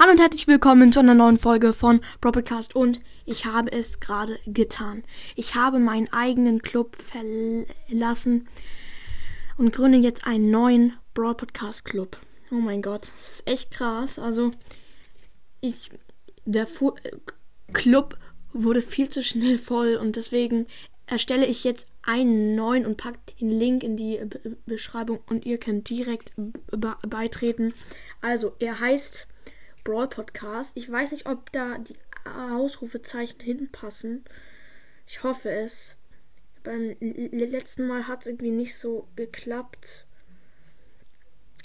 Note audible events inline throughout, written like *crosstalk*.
Hallo und herzlich willkommen zu einer neuen Folge von Broadcast und ich habe es gerade getan. Ich habe meinen eigenen Club verlassen und gründe jetzt einen neuen Broad Podcast Club. Oh mein Gott, das ist echt krass. Also ich der Fu Club wurde viel zu schnell voll und deswegen erstelle ich jetzt einen neuen und packe den Link in die Be Beschreibung und ihr könnt direkt beitreten. Also, er heißt Brawl Podcast. Ich weiß nicht, ob da die Ausrufezeichen hinpassen. Ich hoffe es. Beim letzten Mal hat es irgendwie nicht so geklappt.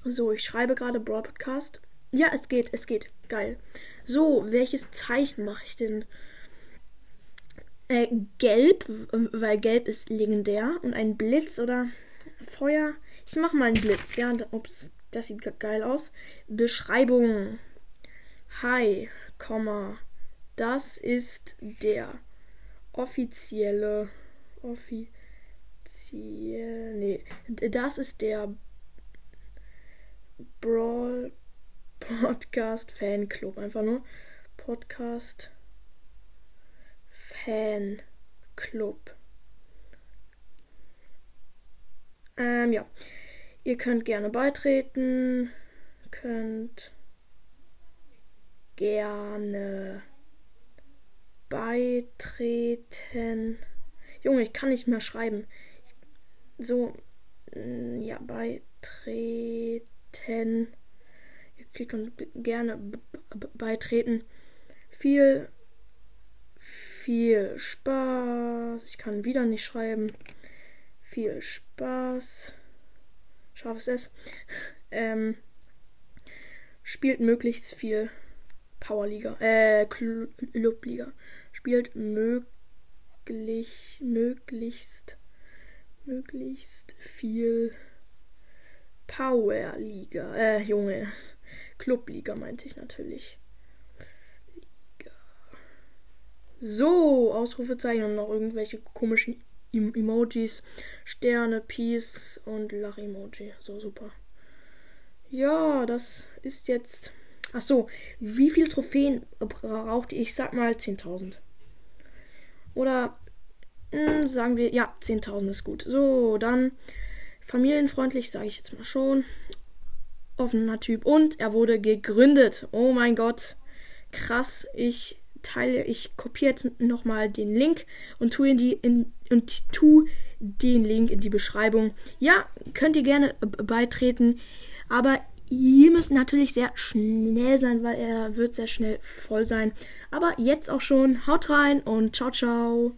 So, ich schreibe gerade Brawl Podcast. Ja, es geht, es geht. Geil. So, welches Zeichen mache ich denn? Äh, gelb, weil gelb ist legendär. Und ein Blitz oder Feuer. Ich mache mal einen Blitz, ja. Ups, das sieht geil aus. Beschreibung. Hi, das ist der offizielle offiziell nee, das ist der Brawl Podcast Fanclub einfach nur Podcast Fanclub. Ähm, ja. Ihr könnt gerne beitreten. Könnt gerne beitreten. Junge, ich kann nicht mehr schreiben. So, mm, ja, beitreten. Ihr könnt gerne beitreten. Viel, viel Spaß. Ich kann wieder nicht schreiben. Viel Spaß. Scharfes S. *laughs* Ähm, spielt möglichst viel Powerliga, äh, Clubliga. Spielt möglich, möglichst, möglichst viel Powerliga. Äh, Junge. Clubliga meinte ich natürlich. Liga. So, Ausrufezeichen und noch irgendwelche komischen Emojis. Sterne, Peace und Lach-Emoji. So, super. Ja, das ist jetzt Ach so, wie viele Trophäen braucht ihr? Ich sag mal 10.000. Oder mh, hm, sagen wir, ja, 10.000 ist gut. So, dann familienfreundlich, sage ich jetzt mal schon. Offener Typ. Und er wurde gegründet. Oh mein Gott. Krass. Ich teile, ich kopiere jetzt nochmal den Link und tue in die in, und tu den Link in die Beschreibung. Ja, könnt ihr gerne beitreten. Aber Ihr müsst natürlich sehr schnell sein, weil er wird sehr schnell voll sein. Aber jetzt auch schon. Haut rein und ciao, ciao.